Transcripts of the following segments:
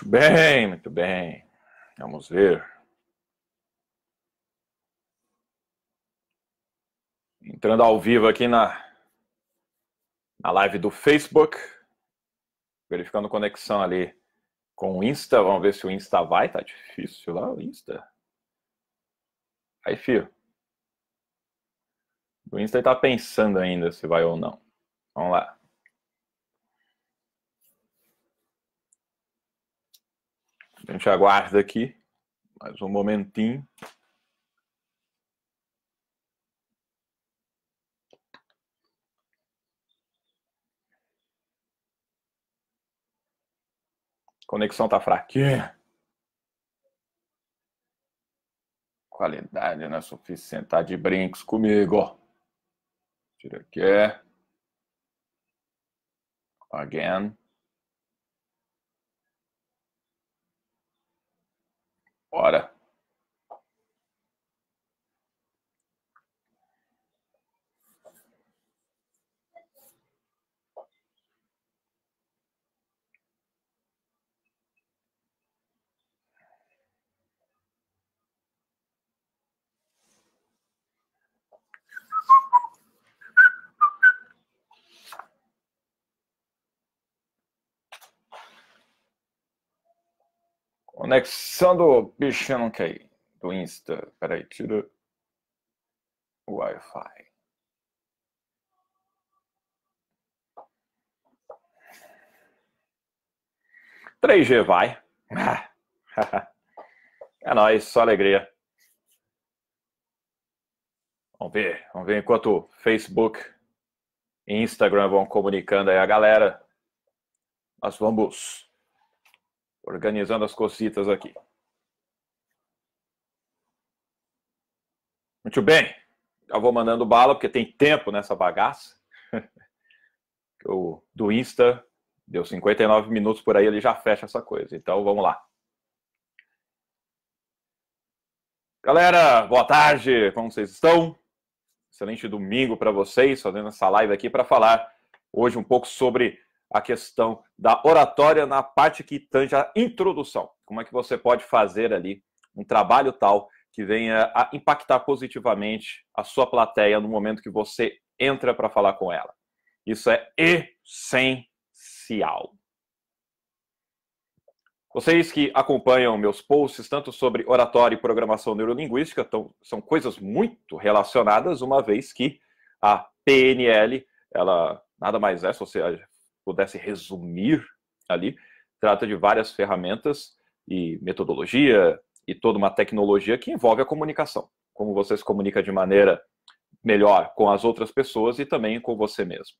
Muito bem, muito bem. Vamos ver. Entrando ao vivo aqui na, na live do Facebook. Verificando conexão ali com o Insta. Vamos ver se o Insta vai. Tá difícil lá o Insta. Aí, fio. O Insta está pensando ainda se vai ou não. Vamos lá. A gente aguarda aqui mais um momentinho. Conexão tá fraquinha. Qualidade não é suficiente. Tá de brincos comigo. Tira aqui. Again. Bora. Conexão do bicho não quer ir. Do Insta. Peraí, tira o Wi-Fi. Três G vai. É nóis, só alegria. Vamos ver, vamos ver enquanto Facebook e Instagram vão comunicando aí a galera. Nós vamos organizando as cositas aqui. Muito bem. Já vou mandando bala, porque tem tempo nessa bagaça. o do Insta deu 59 minutos por aí, ele já fecha essa coisa. Então vamos lá. Galera, boa tarde, como vocês estão? Excelente domingo para vocês, fazendo essa live aqui para falar hoje um pouco sobre a questão da oratória na parte que tange a introdução. Como é que você pode fazer ali um trabalho tal que venha a impactar positivamente a sua plateia no momento que você entra para falar com ela. Isso é essencial. Vocês que acompanham meus posts, tanto sobre oratória e programação neurolinguística, tão, são coisas muito relacionadas, uma vez que a PNL, ela nada mais é, se você pudesse resumir ali, trata de várias ferramentas e metodologia e toda uma tecnologia que envolve a comunicação. Como você se comunica de maneira melhor com as outras pessoas e também com você mesmo.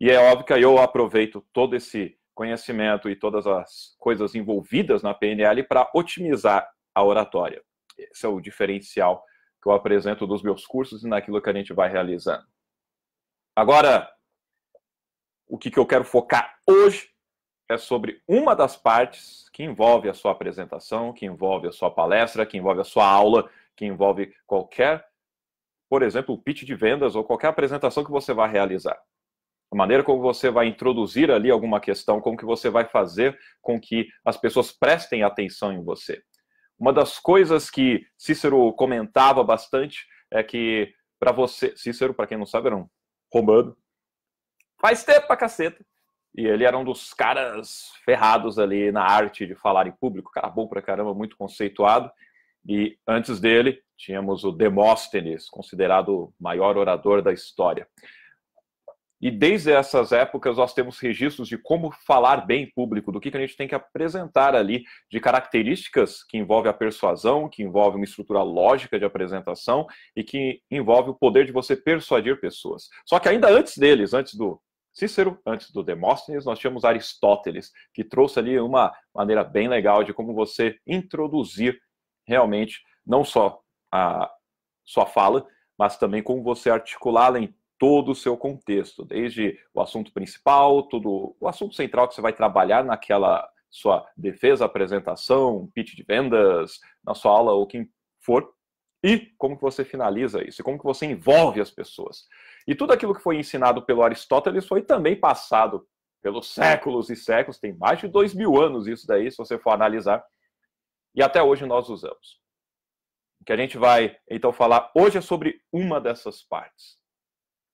E é óbvio que eu aproveito todo esse conhecimento e todas as coisas envolvidas na PNL para otimizar a oratória. Esse é o diferencial que eu apresento dos meus cursos e naquilo que a gente vai realizando. Agora, o que, que eu quero focar hoje é sobre uma das partes que envolve a sua apresentação, que envolve a sua palestra, que envolve a sua aula, que envolve qualquer, por exemplo, pitch de vendas ou qualquer apresentação que você vai realizar. A maneira como você vai introduzir ali alguma questão, como que você vai fazer com que as pessoas prestem atenção em você. Uma das coisas que Cícero comentava bastante é que para você, Cícero, para quem não sabe, era um romano, Faz tempo pra caceta. E ele era um dos caras ferrados ali na arte de falar em público, cara bom pra caramba, muito conceituado. E antes dele, tínhamos o Demóstenes, considerado o maior orador da história. E desde essas épocas nós temos registros de como falar bem em público, do que, que a gente tem que apresentar ali, de características que envolve a persuasão, que envolve uma estrutura lógica de apresentação e que envolve o poder de você persuadir pessoas. Só que ainda antes deles, antes do Cícero, antes do Demóstenes, nós tínhamos Aristóteles, que trouxe ali uma maneira bem legal de como você introduzir realmente não só a sua fala, mas também como você articulá-la em todo o seu contexto, desde o assunto principal, todo o assunto central que você vai trabalhar naquela sua defesa, apresentação, pitch de vendas, na sua aula ou quem for, e como que você finaliza isso, e como que você envolve as pessoas. E tudo aquilo que foi ensinado pelo Aristóteles foi também passado pelos séculos e séculos, tem mais de dois mil anos isso daí, se você for analisar, e até hoje nós usamos. O que a gente vai então falar hoje é sobre uma dessas partes.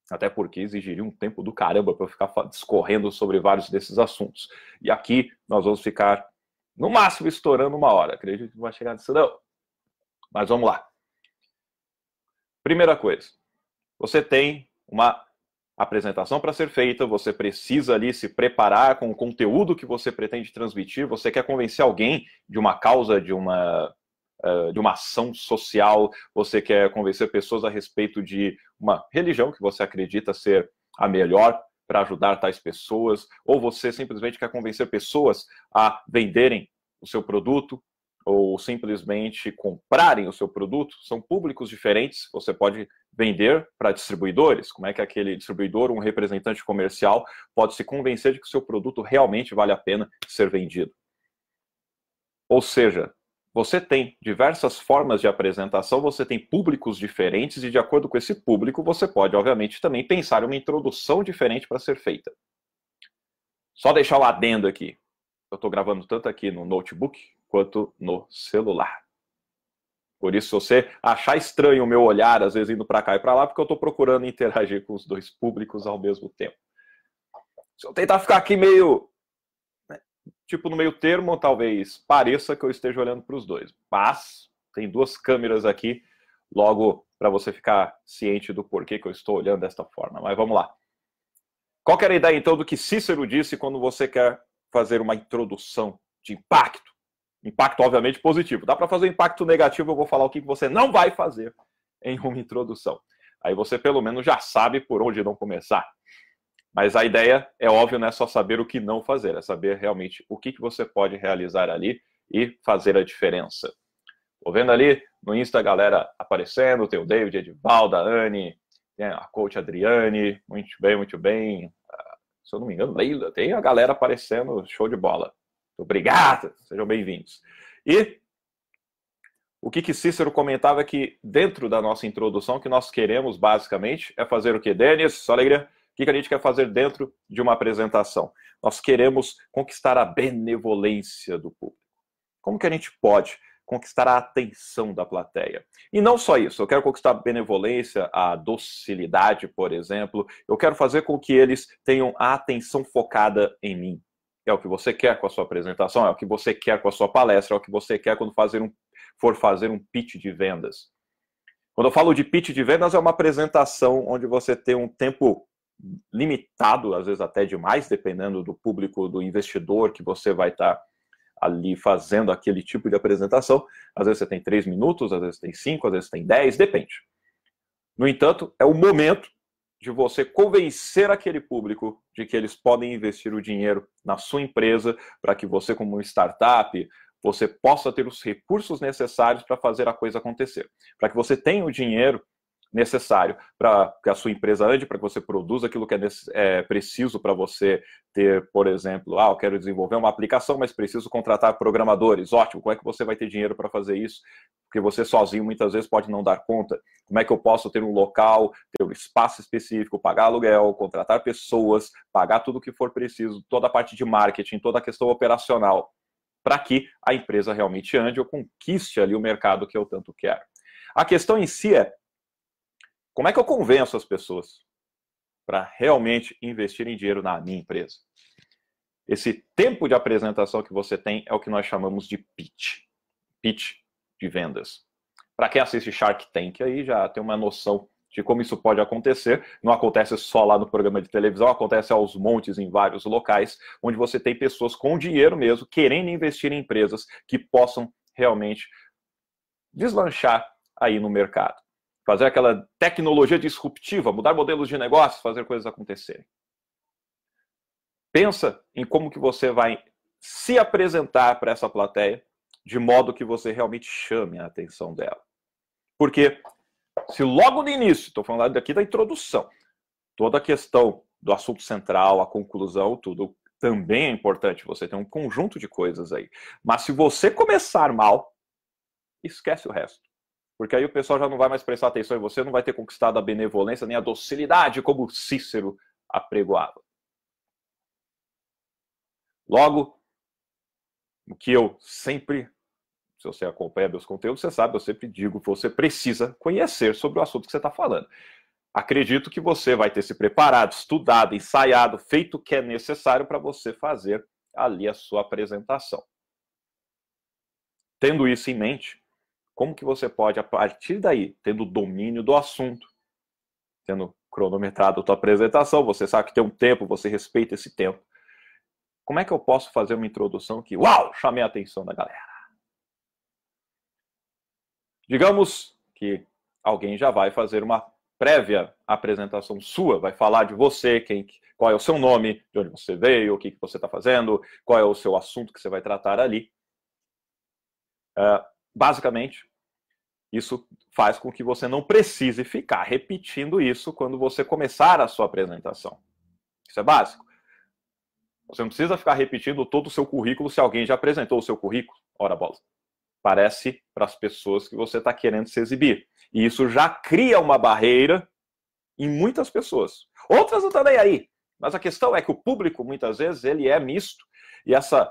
Até porque exigiria um tempo do caramba para eu ficar discorrendo sobre vários desses assuntos. E aqui nós vamos ficar, no máximo, estourando uma hora. Acredito que não vai chegar nisso, não. Mas vamos lá. Primeira coisa, você tem uma apresentação para ser feita, você precisa ali se preparar com o conteúdo que você pretende transmitir, você quer convencer alguém de uma causa, de uma, uh, de uma ação social, você quer convencer pessoas a respeito de uma religião que você acredita ser a melhor para ajudar tais pessoas, ou você simplesmente quer convencer pessoas a venderem o seu produto, ou simplesmente comprarem o seu produto, são públicos diferentes. Você pode vender para distribuidores. Como é que aquele distribuidor, um representante comercial, pode se convencer de que o seu produto realmente vale a pena ser vendido? Ou seja, você tem diversas formas de apresentação, você tem públicos diferentes e de acordo com esse público, você pode, obviamente, também pensar uma introdução diferente para ser feita. Só deixar o adendo aqui. Eu estou gravando tanto aqui no notebook quanto no celular. Por isso, se você achar estranho o meu olhar, às vezes indo para cá e para lá, porque eu estou procurando interagir com os dois públicos ao mesmo tempo. Se eu tentar ficar aqui meio. Né, tipo, no meio termo, talvez pareça que eu esteja olhando para os dois. Mas tem duas câmeras aqui, logo para você ficar ciente do porquê que eu estou olhando desta forma. Mas vamos lá. Qual era a ideia, então, do que Cícero disse quando você quer fazer uma introdução de impacto? Impacto, obviamente, positivo. Dá para fazer impacto negativo, eu vou falar o que você não vai fazer em uma introdução. Aí você, pelo menos, já sabe por onde não começar. Mas a ideia, é óbvio, não é só saber o que não fazer, é saber realmente o que, que você pode realizar ali e fazer a diferença. Tô vendo ali no Insta a galera aparecendo, tem o David, Edivalda, a Anne, a coach Adriane, muito bem, muito bem. Ah, se eu não me engano, Leila, tem a galera aparecendo, show de bola. Obrigado, sejam bem-vindos. E o que, que Cícero comentava que dentro da nossa introdução, que nós queremos basicamente é fazer o que, Denis? Só alegria. O que, que a gente quer fazer dentro de uma apresentação? Nós queremos conquistar a benevolência do público. Como que a gente pode conquistar a atenção da plateia? E não só isso, eu quero conquistar a benevolência, a docilidade, por exemplo. Eu quero fazer com que eles tenham a atenção focada em mim é o que você quer com a sua apresentação, é o que você quer com a sua palestra, é o que você quer quando fazer um, for fazer um pitch de vendas. Quando eu falo de pitch de vendas, é uma apresentação onde você tem um tempo limitado, às vezes até demais, dependendo do público, do investidor que você vai estar ali fazendo aquele tipo de apresentação. Às vezes você tem três minutos, às vezes tem cinco, às vezes tem dez, depende. No entanto, é o momento de você convencer aquele público de que eles podem investir o dinheiro na sua empresa para que você, como startup, você possa ter os recursos necessários para fazer a coisa acontecer. Para que você tenha o dinheiro necessário para que a sua empresa ande, para que você produza aquilo que é, é preciso para você ter, por exemplo, ah, eu quero desenvolver uma aplicação, mas preciso contratar programadores. Ótimo, como é que você vai ter dinheiro para fazer isso? Porque você sozinho muitas vezes pode não dar conta. Como é que eu posso ter um local, ter um espaço específico, pagar aluguel, contratar pessoas, pagar tudo o que for preciso, toda a parte de marketing, toda a questão operacional, para que a empresa realmente ande ou conquiste ali o mercado que eu tanto quero. A questão em si é como é que eu convenço as pessoas para realmente investirem dinheiro na minha empresa? Esse tempo de apresentação que você tem é o que nós chamamos de pitch. Pitch de vendas. Para quem assiste Shark Tank aí já tem uma noção de como isso pode acontecer. Não acontece só lá no programa de televisão, acontece aos montes em vários locais, onde você tem pessoas com dinheiro mesmo querendo investir em empresas que possam realmente deslanchar aí no mercado fazer aquela tecnologia disruptiva, mudar modelos de negócio, fazer coisas acontecerem. Pensa em como que você vai se apresentar para essa plateia de modo que você realmente chame a atenção dela. Porque se logo no início, estou falando daqui da introdução, toda a questão do assunto central, a conclusão, tudo também é importante. Você tem um conjunto de coisas aí. Mas se você começar mal, esquece o resto. Porque aí o pessoal já não vai mais prestar atenção em você, não vai ter conquistado a benevolência nem a docilidade como Cícero apregoava. Logo, o que eu sempre, se você acompanha meus conteúdos, você sabe, eu sempre digo você precisa conhecer sobre o assunto que você está falando. Acredito que você vai ter se preparado, estudado, ensaiado, feito o que é necessário para você fazer ali a sua apresentação. Tendo isso em mente, como que você pode, a partir daí, tendo domínio do assunto, tendo cronometrado a tua apresentação, você sabe que tem um tempo, você respeita esse tempo. Como é que eu posso fazer uma introdução que, uau, chamei a atenção da galera? Digamos que alguém já vai fazer uma prévia apresentação sua, vai falar de você, quem, qual é o seu nome, de onde você veio, o que, que você está fazendo, qual é o seu assunto que você vai tratar ali. Uh, basicamente, isso faz com que você não precise ficar repetindo isso quando você começar a sua apresentação. Isso é básico. Você não precisa ficar repetindo todo o seu currículo se alguém já apresentou o seu currículo. Ora, bola. Parece para as pessoas que você está querendo se exibir. E isso já cria uma barreira em muitas pessoas. Outras não estão nem aí. Mas a questão é que o público, muitas vezes, ele é misto. E essa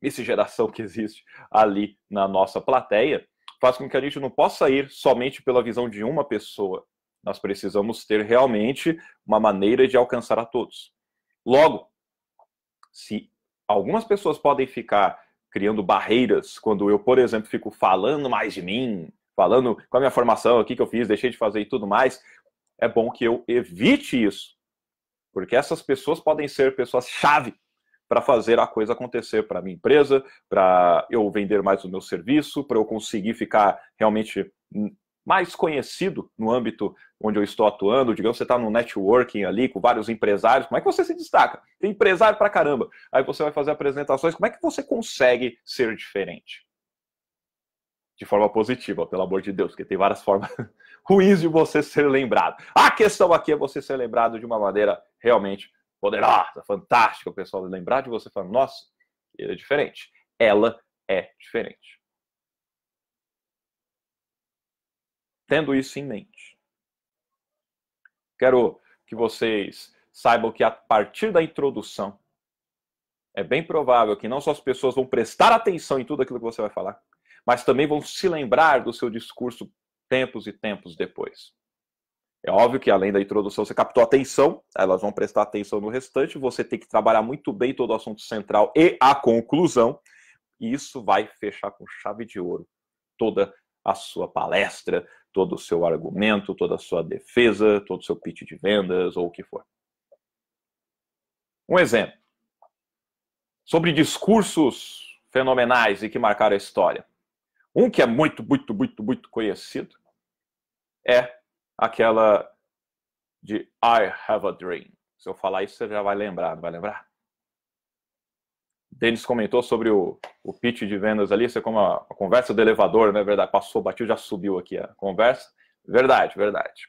miscigenação que existe ali na nossa plateia faz com que a gente não possa ir somente pela visão de uma pessoa. Nós precisamos ter realmente uma maneira de alcançar a todos. Logo, se algumas pessoas podem ficar criando barreiras quando eu, por exemplo, fico falando mais de mim, falando com a minha formação, o que, eu fiz, deixei de fazer e tudo mais, é bom que eu evite isso. Porque essas pessoas podem ser pessoas-chave para fazer a coisa acontecer para minha empresa, para eu vender mais o meu serviço, para eu conseguir ficar realmente mais conhecido no âmbito onde eu estou atuando. Digamos, você está no networking ali com vários empresários, como é que você se destaca? Tem empresário para caramba. Aí você vai fazer apresentações, como é que você consegue ser diferente? De forma positiva, pelo amor de Deus, porque tem várias formas ruins de você ser lembrado. A questão aqui é você ser lembrado de uma maneira realmente poderosa, fantástica, o pessoal lembrar de você falando, nossa, ele é diferente. Ela é diferente. Tendo isso em mente, quero que vocês saibam que a partir da introdução, é bem provável que não só as pessoas vão prestar atenção em tudo aquilo que você vai falar, mas também vão se lembrar do seu discurso tempos e tempos depois. É óbvio que além da introdução você captou atenção, elas vão prestar atenção no restante, você tem que trabalhar muito bem todo o assunto central e a conclusão, e isso vai fechar com chave de ouro toda a sua palestra, todo o seu argumento, toda a sua defesa, todo o seu pitch de vendas ou o que for. Um exemplo sobre discursos fenomenais e que marcaram a história. Um que é muito, muito, muito, muito conhecido é aquela de I have a dream. Se eu falar isso, você já vai lembrar, não vai lembrar? Denis comentou sobre o, o pitch de vendas ali, isso é como a, a conversa do elevador, não é verdade? Passou, bateu, já subiu aqui a conversa. Verdade, verdade.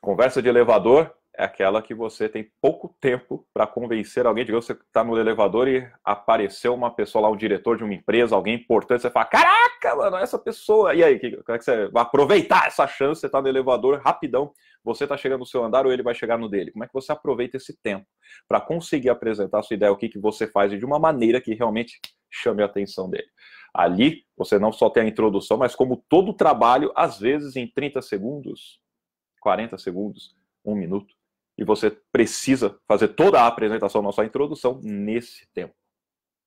Conversa de elevador é aquela que você tem pouco tempo para convencer alguém. Digamos, você está no elevador e apareceu uma pessoa lá, um diretor de uma empresa, alguém importante, você fala, caraca, mano, essa pessoa. E aí, como é que você vai aproveitar essa chance? Você está no elevador rapidão, você está chegando no seu andar ou ele vai chegar no dele. Como é que você aproveita esse tempo para conseguir apresentar a sua ideia, o que, que você faz de uma maneira que realmente chame a atenção dele? Ali, você não só tem a introdução, mas como todo o trabalho, às vezes em 30 segundos, 40 segundos, um minuto, e você precisa fazer toda a apresentação, não só a introdução, nesse tempo.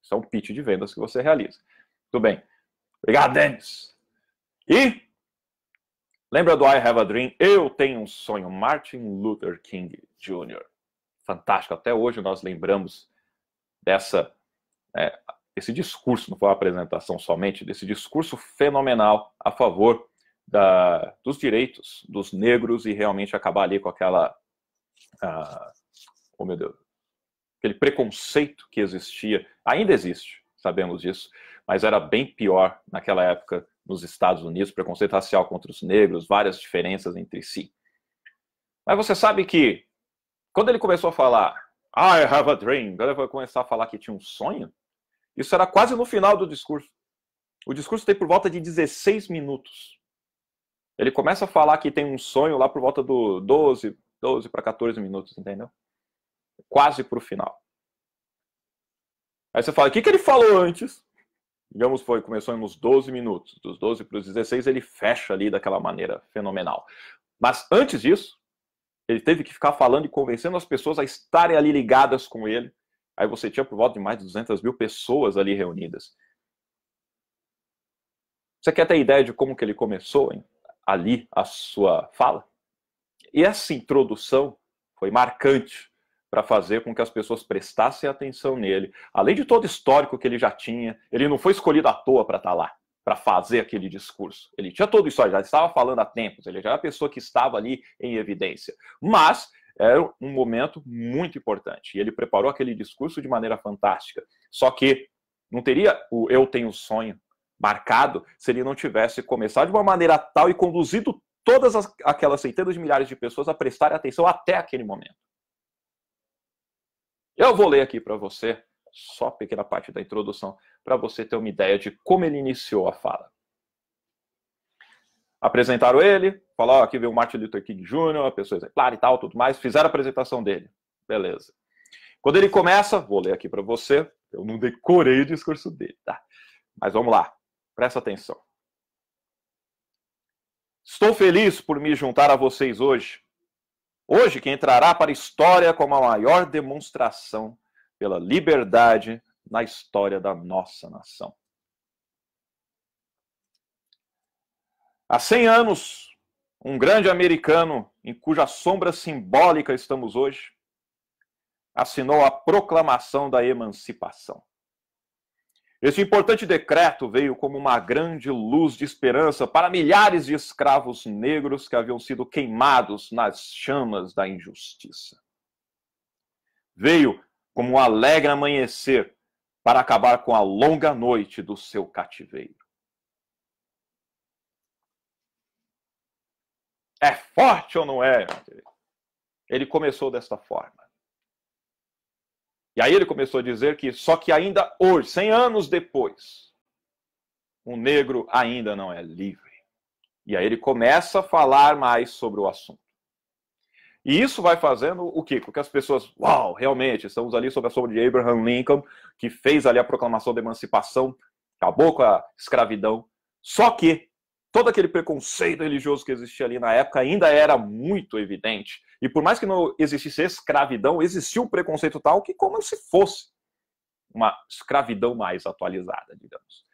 Isso é um pitch de vendas que você realiza. Tudo bem. Obrigado, Denis. E lembra do I Have a Dream? Eu tenho um sonho. Martin Luther King Jr. Fantástico. Até hoje nós lembramos dessa é, esse discurso, não foi uma apresentação somente, desse discurso fenomenal a favor da, dos direitos dos negros e realmente acabar ali com aquela ah, oh meu Deus, aquele preconceito que existia, ainda existe, sabemos disso, mas era bem pior naquela época nos Estados Unidos, preconceito racial contra os negros, várias diferenças entre si. Mas você sabe que quando ele começou a falar I have a dream, quando ele vai começar a falar que tinha um sonho, isso era quase no final do discurso. O discurso tem por volta de 16 minutos. Ele começa a falar que tem um sonho lá por volta do 12, 12 para 14 minutos, entendeu? quase para o final. Aí você fala, o que, que ele falou antes? Digamos, foi, começou nos 12 minutos. Dos 12 para os 16, ele fecha ali daquela maneira fenomenal. Mas antes disso, ele teve que ficar falando e convencendo as pessoas a estarem ali ligadas com ele. Aí você tinha por volta de mais de 200 mil pessoas ali reunidas. Você quer ter ideia de como que ele começou hein? ali a sua fala? E essa introdução foi marcante para fazer com que as pessoas prestassem atenção nele. Além de todo o histórico que ele já tinha, ele não foi escolhido à toa para estar tá lá, para fazer aquele discurso. Ele tinha todo isso, já estava falando há tempos, ele já era a pessoa que estava ali em evidência. Mas era um momento muito importante e ele preparou aquele discurso de maneira fantástica. Só que não teria o eu tenho sonho marcado se ele não tivesse começado de uma maneira tal e conduzido todas as, aquelas centenas de milhares de pessoas a prestarem atenção até aquele momento. Eu vou ler aqui para você, só a pequena parte da introdução, para você ter uma ideia de como ele iniciou a fala. Apresentaram ele, falaram, aqui veio o Martin Luther King Jr., a pessoa exemplar e tal, tudo mais, fizeram a apresentação dele. Beleza. Quando ele começa, vou ler aqui para você, eu não decorei o discurso dele, tá? Mas vamos lá, presta atenção. Estou feliz por me juntar a vocês hoje Hoje, que entrará para a história como a maior demonstração pela liberdade na história da nossa nação. Há 100 anos, um grande americano, em cuja sombra simbólica estamos hoje, assinou a proclamação da emancipação. Este importante decreto veio como uma grande luz de esperança para milhares de escravos negros que haviam sido queimados nas chamas da injustiça. Veio como um alegre amanhecer para acabar com a longa noite do seu cativeiro. É forte ou não é? Ele começou desta forma. E aí ele começou a dizer que só que ainda hoje, 100 anos depois, o negro ainda não é livre. E aí ele começa a falar mais sobre o assunto. E isso vai fazendo o quê? Porque as pessoas, uau, realmente, estamos ali sob a sombra de Abraham Lincoln, que fez ali a proclamação da emancipação, acabou com a escravidão. Só que todo aquele preconceito religioso que existia ali na época ainda era muito evidente. E por mais que não existisse escravidão, existia um preconceito tal que como se fosse uma escravidão mais atualizada, digamos.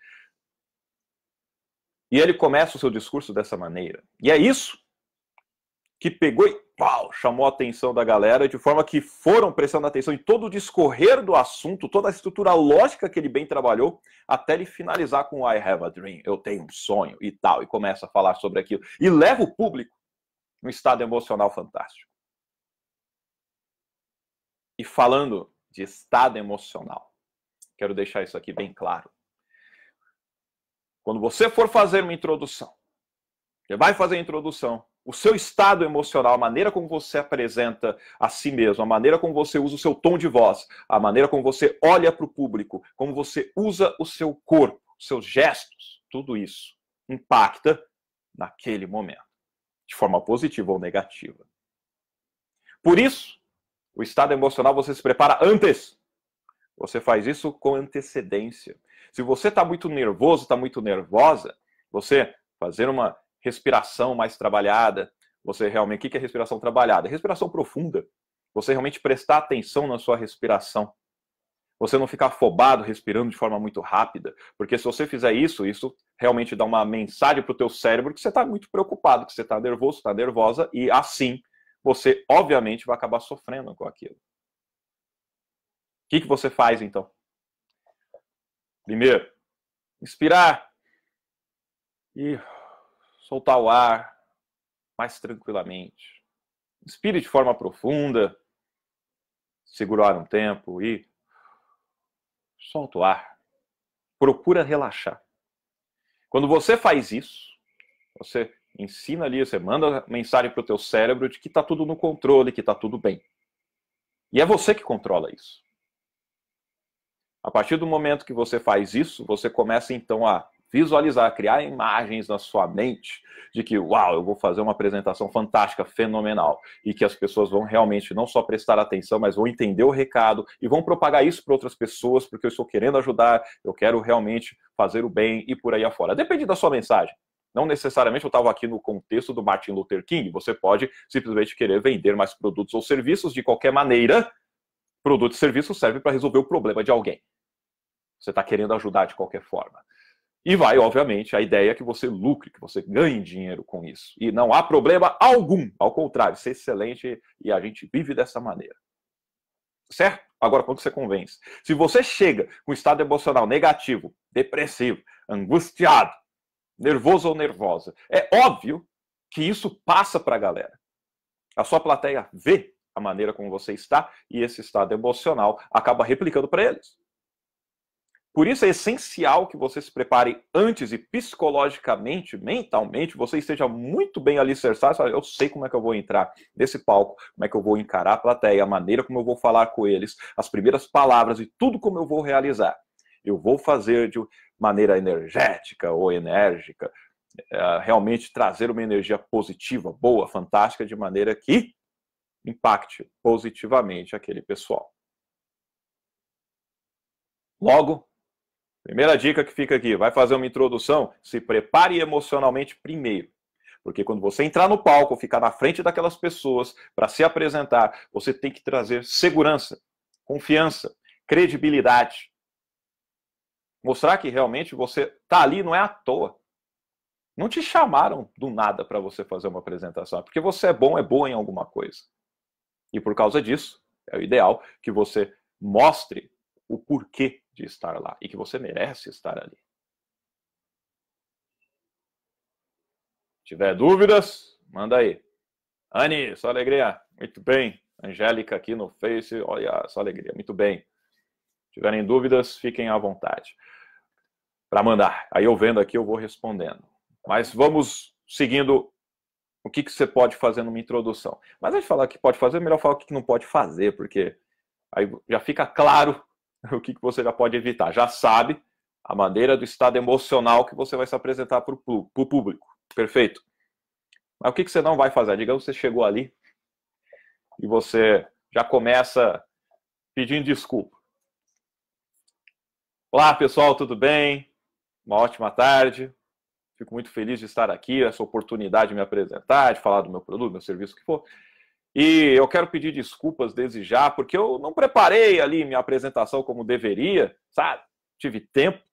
E ele começa o seu discurso dessa maneira. E é isso que pegou e pau, chamou a atenção da galera, de forma que foram prestando atenção em todo o discorrer do assunto, toda a estrutura lógica que ele bem trabalhou, até ele finalizar com I have a dream, eu tenho um sonho e tal, e começa a falar sobre aquilo. E leva o público num estado emocional fantástico. E falando de estado emocional, quero deixar isso aqui bem claro. Quando você for fazer uma introdução, você vai fazer a introdução, o seu estado emocional, a maneira como você apresenta a si mesmo, a maneira como você usa o seu tom de voz, a maneira como você olha para o público, como você usa o seu corpo, os seus gestos, tudo isso impacta naquele momento, de forma positiva ou negativa. Por isso, o estado emocional você se prepara antes. Você faz isso com antecedência. Se você está muito nervoso, está muito nervosa, você fazer uma respiração mais trabalhada, você realmente. O que é respiração trabalhada? Respiração profunda. Você realmente prestar atenção na sua respiração. Você não ficar afobado respirando de forma muito rápida, porque se você fizer isso, isso realmente dá uma mensagem para o teu cérebro que você está muito preocupado, que você está nervoso, está nervosa, e assim você obviamente vai acabar sofrendo com aquilo. O que, que você faz então? Primeiro, inspirar e soltar o ar mais tranquilamente. Inspire de forma profunda, segurar um tempo e solta o ar. Procura relaxar. Quando você faz isso, você ensina ali, você manda mensagem para o teu cérebro de que está tudo no controle, que está tudo bem. E é você que controla isso. A partir do momento que você faz isso, você começa então a visualizar, criar imagens na sua mente de que, uau, eu vou fazer uma apresentação fantástica, fenomenal, e que as pessoas vão realmente não só prestar atenção, mas vão entender o recado e vão propagar isso para outras pessoas, porque eu estou querendo ajudar, eu quero realmente fazer o bem e por aí afora. Depende da sua mensagem. Não necessariamente eu estava aqui no contexto do Martin Luther King. Você pode simplesmente querer vender mais produtos ou serviços de qualquer maneira. Produto e serviço serve para resolver o problema de alguém. Você está querendo ajudar de qualquer forma. E vai, obviamente, a ideia é que você lucre, que você ganhe dinheiro com isso. E não há problema algum. Ao contrário, ser excelente e a gente vive dessa maneira. Certo? Agora, quando você convence? Se você chega com estado emocional negativo, depressivo, angustiado, nervoso ou nervosa, é óbvio que isso passa para a galera. A sua plateia vê a maneira como você está e esse estado emocional acaba replicando para eles. Por isso é essencial que você se prepare antes e psicologicamente, mentalmente, você esteja muito bem alicerçado. Eu sei como é que eu vou entrar nesse palco, como é que eu vou encarar a plateia, a maneira como eu vou falar com eles, as primeiras palavras e tudo como eu vou realizar. Eu vou fazer de maneira energética ou enérgica, é, realmente trazer uma energia positiva, boa, fantástica, de maneira que impacte positivamente aquele pessoal. Logo, Primeira dica que fica aqui: vai fazer uma introdução, se prepare emocionalmente primeiro. Porque quando você entrar no palco, ficar na frente daquelas pessoas para se apresentar, você tem que trazer segurança, confiança, credibilidade. Mostrar que realmente você está ali não é à toa. Não te chamaram do nada para você fazer uma apresentação, é porque você é bom, é boa em alguma coisa. E por causa disso, é o ideal que você mostre o porquê de estar lá e que você merece estar ali. Se tiver dúvidas, manda aí. Anne, só alegria. Muito bem. Angélica aqui no Face, olha, só alegria. Muito bem. Se tiverem dúvidas, fiquem à vontade para mandar. Aí eu vendo aqui, eu vou respondendo. Mas vamos seguindo o que, que você pode fazer numa introdução. Mas antes de falar o que pode fazer, é melhor falar o que não pode fazer, porque aí já fica claro o que, que você já pode evitar? Já sabe a maneira do estado emocional que você vai se apresentar para o público. Perfeito. Mas o que, que você não vai fazer? Digamos que você chegou ali e você já começa pedindo desculpa. Olá, pessoal, tudo bem? Uma ótima tarde. Fico muito feliz de estar aqui, essa oportunidade de me apresentar, de falar do meu produto, meu serviço, o que for. E eu quero pedir desculpas desde já, porque eu não preparei ali minha apresentação como deveria, sabe? Tive tempo,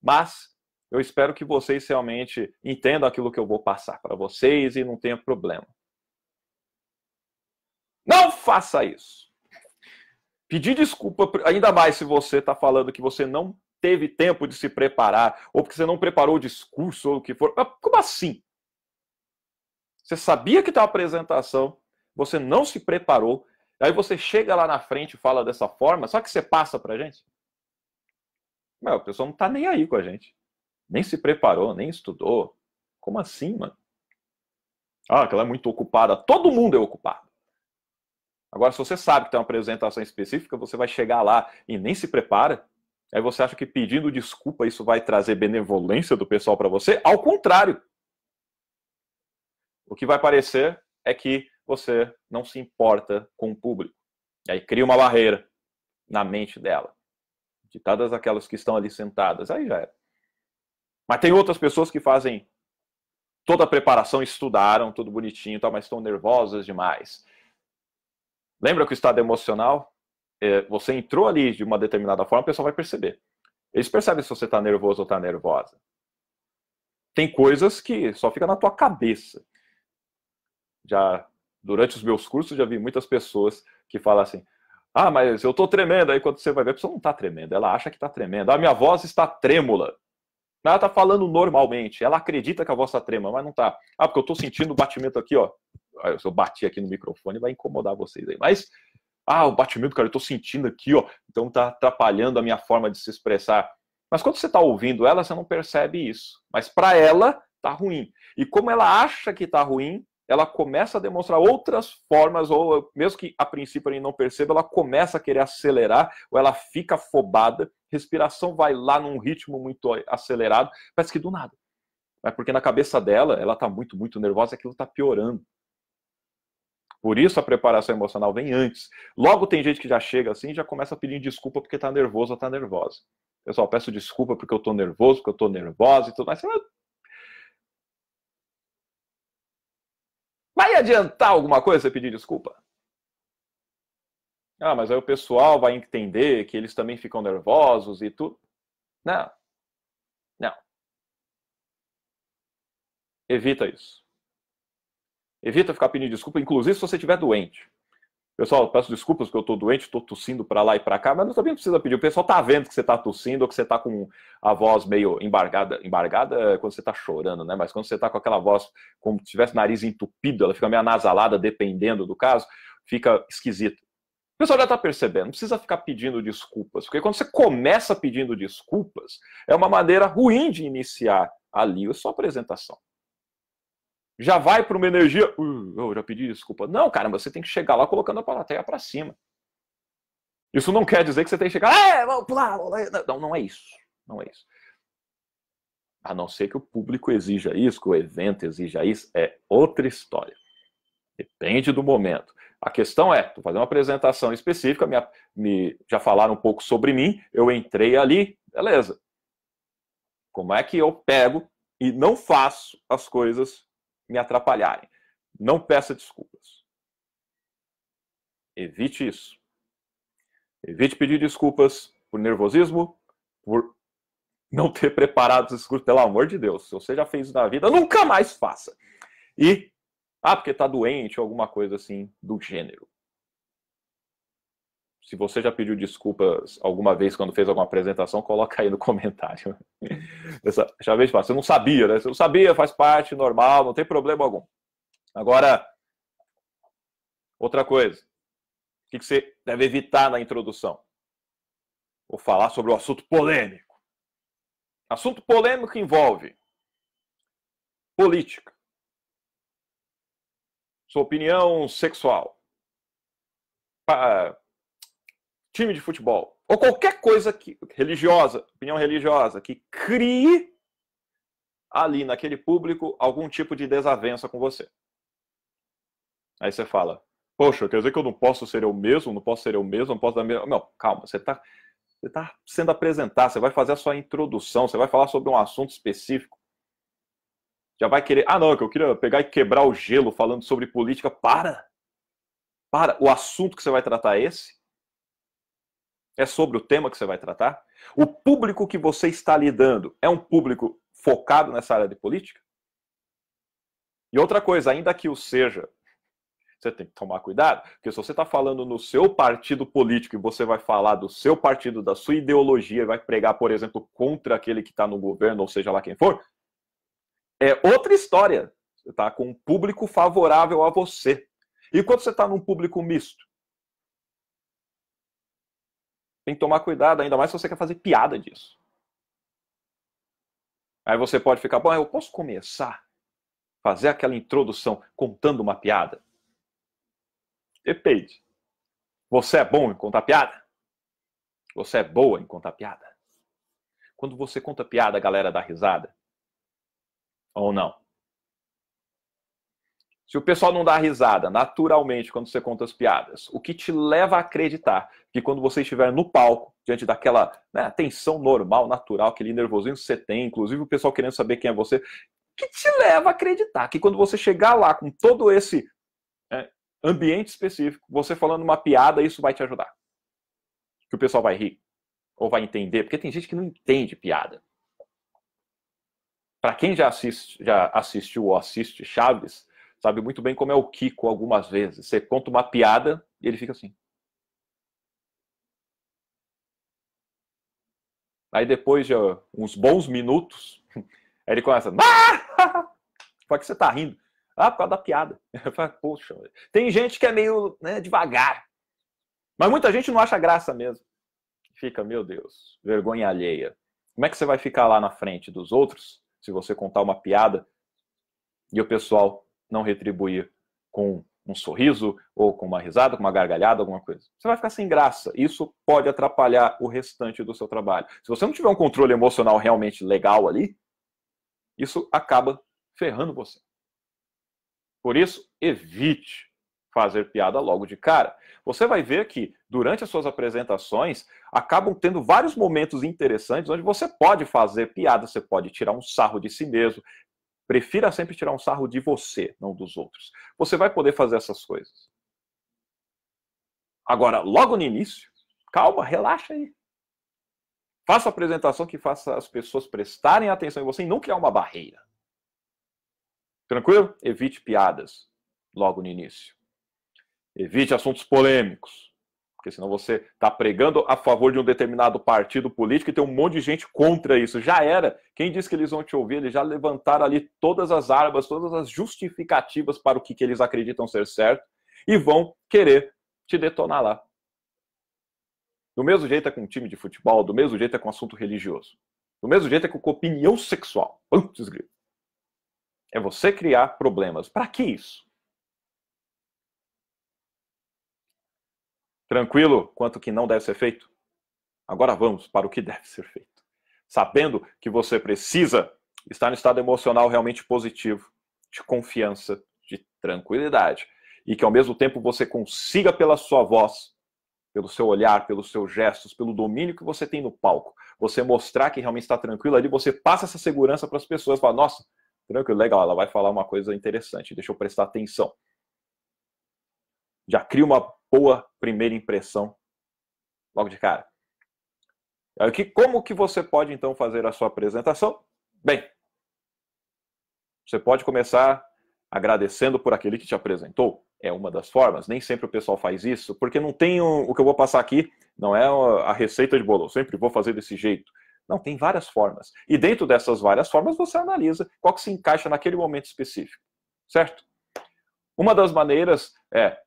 mas eu espero que vocês realmente entendam aquilo que eu vou passar para vocês e não tenha problema. Não faça isso. Pedir desculpa, ainda mais se você está falando que você não teve tempo de se preparar, ou porque você não preparou o discurso, ou o que for. Como assim? Você sabia que tem uma apresentação, você não se preparou, aí você chega lá na frente e fala dessa forma, só que você passa pra gente? Meu, a pessoa não tá nem aí com a gente. Nem se preparou, nem estudou. Como assim, mano? Ah, que ela é muito ocupada. Todo mundo é ocupado. Agora, se você sabe que tem uma apresentação específica, você vai chegar lá e nem se prepara, aí você acha que pedindo desculpa isso vai trazer benevolência do pessoal para você? Ao contrário. O que vai parecer é que você não se importa com o público. E aí cria uma barreira na mente dela, de todas aquelas que estão ali sentadas. Aí já era. Mas tem outras pessoas que fazem toda a preparação, estudaram, tudo bonitinho, tal, mas estão nervosas demais. Lembra que o estado emocional, é, você entrou ali de uma determinada forma, a pessoa vai perceber. Eles percebem se você está nervoso ou está nervosa. Tem coisas que só fica na tua cabeça. Já durante os meus cursos já vi muitas pessoas que falam assim: ah, mas eu tô tremendo. Aí quando você vai ver, a pessoa não tá tremendo, ela acha que tá tremendo. A minha voz está trêmula. Ela tá falando normalmente, ela acredita que a voz tá trêmula, mas não tá. Ah, porque eu tô sentindo o batimento aqui, ó. Se eu bati aqui no microfone, vai incomodar vocês aí. Mas, ah, o batimento, cara, eu tô sentindo aqui, ó. Então tá atrapalhando a minha forma de se expressar. Mas quando você tá ouvindo ela, você não percebe isso. Mas para ela, tá ruim. E como ela acha que tá ruim, ela começa a demonstrar outras formas, ou mesmo que a princípio ele não perceba, ela começa a querer acelerar, ou ela fica afobada, respiração vai lá num ritmo muito acelerado, parece que do nada. Mas porque na cabeça dela, ela está muito, muito nervosa, aquilo está piorando. Por isso a preparação emocional vem antes. Logo tem gente que já chega assim e já começa a pedir desculpa porque está nervoso ou está nervosa. Pessoal, peço desculpa porque eu estou nervoso, porque eu estou nervosa e tudo mais. Vai adiantar alguma coisa você pedir desculpa? Ah, mas aí o pessoal vai entender que eles também ficam nervosos e tudo. Não. Não. Evita isso. Evita ficar pedindo desculpa, inclusive se você estiver doente. Pessoal, peço desculpas porque eu estou doente, estou tossindo para lá e para cá, mas também não precisa pedir. O pessoal está vendo que você está tossindo ou que você está com a voz meio embargada. Embargada é quando você está chorando, né? Mas quando você está com aquela voz como se tivesse nariz entupido, ela fica meio anasalada, dependendo do caso, fica esquisito. O pessoal já está percebendo, não precisa ficar pedindo desculpas, porque quando você começa pedindo desculpas, é uma maneira ruim de iniciar ali a sua apresentação já vai para uma energia. Uh, eu já pedi desculpa. Não, cara, você tem que chegar lá colocando a plateia para cima. Isso não quer dizer que você tem que chegar. É, vamos pular. Não, não é isso. Não é isso. A não ser que o público exija isso, que o evento exija isso, é outra história. Depende do momento. A questão é, estou fazendo uma apresentação específica, me, já falaram um pouco sobre mim, eu entrei ali, beleza. Como é que eu pego e não faço as coisas me atrapalharem. Não peça desculpas. Evite isso. Evite pedir desculpas por nervosismo, por não ter preparado os discursos. Pelo amor de Deus, se você já fez na vida, nunca mais faça. E, ah, porque está doente alguma coisa assim do gênero. Se você já pediu desculpas alguma vez quando fez alguma apresentação, coloca aí no comentário. Essa, já vez você não sabia, né? Você não sabia, faz parte, normal, não tem problema algum. Agora, outra coisa. O que você deve evitar na introdução? Vou falar sobre o assunto polêmico. Assunto polêmico envolve política, sua opinião sexual, time de futebol, ou qualquer coisa que, religiosa, opinião religiosa, que crie ali naquele público algum tipo de desavença com você. Aí você fala, poxa, quer dizer que eu não posso ser eu mesmo, não posso ser eu mesmo, não posso dar mesmo. Não, calma, você está você tá sendo apresentado, você vai fazer a sua introdução, você vai falar sobre um assunto específico. Já vai querer, ah não, é que eu queria pegar e quebrar o gelo falando sobre política. Para! Para! O assunto que você vai tratar é esse? É sobre o tema que você vai tratar? O público que você está lidando é um público focado nessa área de política? E outra coisa, ainda que o seja, você tem que tomar cuidado, porque se você está falando no seu partido político e você vai falar do seu partido, da sua ideologia, e vai pregar, por exemplo, contra aquele que está no governo, ou seja lá quem for, é outra história. Você está com um público favorável a você. E quando você está num público misto? Tem que tomar cuidado, ainda mais se você quer fazer piada disso. Aí você pode ficar, bom, eu posso começar a fazer aquela introdução contando uma piada? Depende. Você é bom em contar piada? Você é boa em contar piada? Quando você conta piada, a galera dá risada? Ou não? Se o pessoal não dá risada naturalmente quando você conta as piadas, o que te leva a acreditar que quando você estiver no palco, diante daquela né, tensão normal, natural, aquele nervosismo que você tem, inclusive o pessoal querendo saber quem é você, que te leva a acreditar que quando você chegar lá com todo esse é, ambiente específico, você falando uma piada, isso vai te ajudar. Que o pessoal vai rir ou vai entender, porque tem gente que não entende piada. Para quem já, assiste, já assistiu ou assiste Chaves, sabe muito bem como é o Kiko algumas vezes. Você conta uma piada e ele fica assim. Aí depois de uns bons minutos, ele começa. Ah! Por que você tá rindo? Ah, por causa da piada. Poxa, tem gente que é meio né, devagar. Mas muita gente não acha graça mesmo. Fica, meu Deus, vergonha alheia. Como é que você vai ficar lá na frente dos outros se você contar uma piada e o pessoal não retribuir com um sorriso, ou com uma risada, com uma gargalhada, alguma coisa. Você vai ficar sem graça. Isso pode atrapalhar o restante do seu trabalho. Se você não tiver um controle emocional realmente legal ali, isso acaba ferrando você. Por isso, evite fazer piada logo de cara. Você vai ver que durante as suas apresentações acabam tendo vários momentos interessantes onde você pode fazer piada, você pode tirar um sarro de si mesmo, Prefira sempre tirar um sarro de você, não dos outros. Você vai poder fazer essas coisas. Agora, logo no início, calma, relaxa aí. Faça a apresentação que faça as pessoas prestarem atenção em você e não criar uma barreira. Tranquilo? Evite piadas logo no início. Evite assuntos polêmicos porque senão você está pregando a favor de um determinado partido político e tem um monte de gente contra isso. Já era. Quem disse que eles vão te ouvir? Eles já levantaram ali todas as armas, todas as justificativas para o que, que eles acreditam ser certo e vão querer te detonar lá. Do mesmo jeito é com um time de futebol, do mesmo jeito é com assunto religioso. Do mesmo jeito é com opinião sexual. Putz, é você criar problemas. Para que isso? Tranquilo quanto que não deve ser feito? Agora vamos para o que deve ser feito. Sabendo que você precisa estar no estado emocional realmente positivo, de confiança, de tranquilidade, e que ao mesmo tempo você consiga pela sua voz, pelo seu olhar, pelos seus gestos, pelo domínio que você tem no palco, você mostrar que realmente está tranquilo ali, você passa essa segurança para as pessoas, fala, nossa, tranquilo, legal, ela vai falar uma coisa interessante, deixa eu prestar atenção. Já cria uma boa primeira impressão logo de cara. Que, como que você pode então fazer a sua apresentação? Bem, você pode começar agradecendo por aquele que te apresentou. É uma das formas. Nem sempre o pessoal faz isso, porque não tem o, o que eu vou passar aqui, não é a receita de bolo. Eu sempre vou fazer desse jeito. Não, tem várias formas. E dentro dessas várias formas, você analisa qual que se encaixa naquele momento específico. Certo? Uma das maneiras é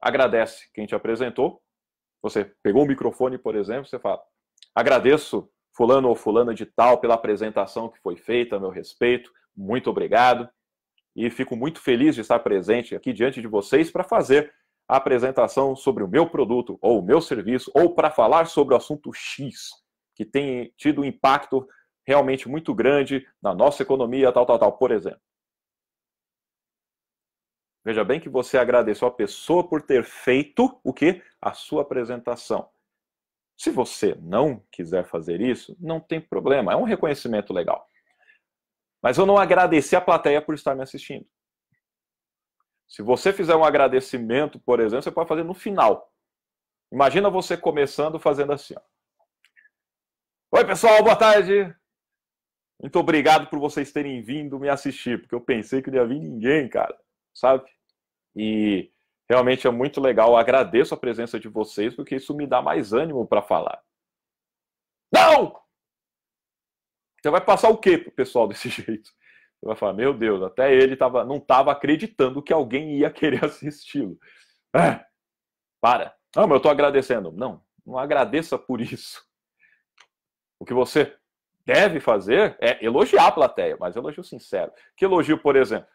agradece quem te apresentou. Você pegou o microfone, por exemplo, você fala: agradeço fulano ou fulana de tal pela apresentação que foi feita a meu respeito, muito obrigado. E fico muito feliz de estar presente aqui diante de vocês para fazer a apresentação sobre o meu produto ou o meu serviço, ou para falar sobre o assunto X, que tem tido um impacto realmente muito grande na nossa economia, tal, tal, tal, por exemplo. Veja bem que você agradeceu a pessoa por ter feito o que? A sua apresentação. Se você não quiser fazer isso, não tem problema, é um reconhecimento legal. Mas eu não agradeci a plateia por estar me assistindo. Se você fizer um agradecimento, por exemplo, você pode fazer no final. Imagina você começando fazendo assim. Ó. Oi, pessoal, boa tarde. Muito obrigado por vocês terem vindo me assistir, porque eu pensei que não ia vir ninguém, cara. Sabe? E realmente é muito legal. Eu agradeço a presença de vocês, porque isso me dá mais ânimo para falar. Não! Você vai passar o quê pro pessoal desse jeito? Você vai falar, meu Deus, até ele tava, não estava acreditando que alguém ia querer assisti-lo. É, para. Não, mas eu estou agradecendo. Não, não agradeça por isso. O que você deve fazer é elogiar a plateia, mas elogio sincero. Que elogio, por exemplo?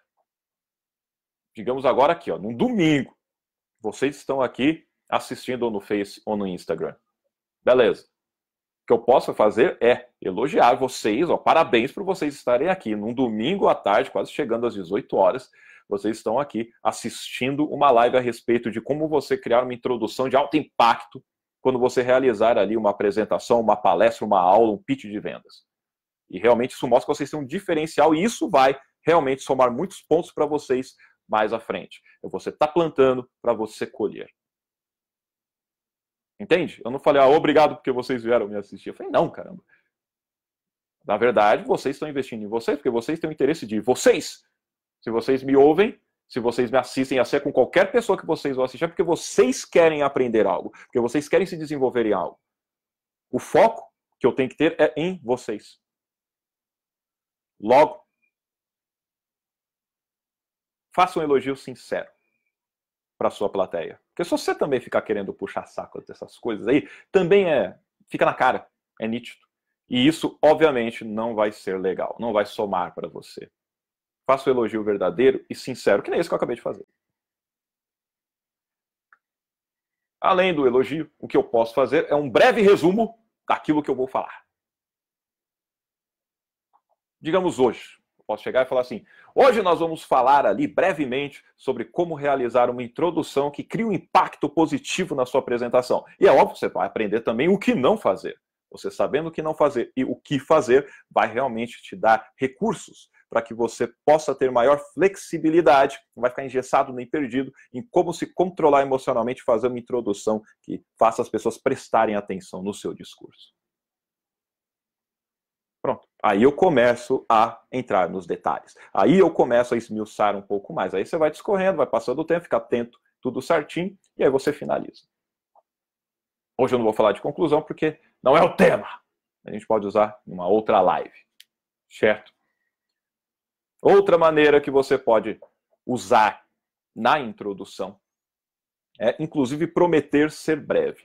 Digamos agora aqui, ó, num domingo, vocês estão aqui assistindo no Face ou no Instagram. Beleza. O que eu posso fazer é elogiar vocês, ó, parabéns por vocês estarem aqui num domingo à tarde, quase chegando às 18 horas. Vocês estão aqui assistindo uma live a respeito de como você criar uma introdução de alto impacto quando você realizar ali uma apresentação, uma palestra, uma aula, um pitch de vendas. E realmente isso mostra que vocês têm um diferencial e isso vai realmente somar muitos pontos para vocês mais à frente. Você tá plantando para você colher. Entende? Eu não falei, ah, obrigado porque vocês vieram me assistir. Eu falei, não, caramba. Na verdade, vocês estão investindo em vocês, porque vocês têm o interesse de vocês. Se vocês me ouvem, se vocês me assistem, a ser com qualquer pessoa que vocês vão assistir, é porque vocês querem aprender algo, porque vocês querem se desenvolver em algo. O foco que eu tenho que ter é em vocês. Logo, faça um elogio sincero para sua plateia. Porque se você também ficar querendo puxar saco dessas coisas aí, também é fica na cara, é nítido. E isso, obviamente, não vai ser legal, não vai somar para você. Faça o elogio verdadeiro e sincero, que nem esse que eu acabei de fazer. Além do elogio, o que eu posso fazer é um breve resumo daquilo que eu vou falar. Digamos hoje, posso chegar e falar assim: hoje nós vamos falar ali brevemente sobre como realizar uma introdução que crie um impacto positivo na sua apresentação. E é óbvio que você vai aprender também o que não fazer. Você sabendo o que não fazer e o que fazer vai realmente te dar recursos para que você possa ter maior flexibilidade, não vai ficar engessado nem perdido em como se controlar emocionalmente, fazer uma introdução que faça as pessoas prestarem atenção no seu discurso. Aí eu começo a entrar nos detalhes. Aí eu começo a esmiuçar um pouco mais. Aí você vai discorrendo, vai passando o tempo, fica atento, tudo certinho, e aí você finaliza. Hoje eu não vou falar de conclusão porque não é o tema. A gente pode usar numa outra live. Certo? Outra maneira que você pode usar na introdução é, inclusive, prometer ser breve.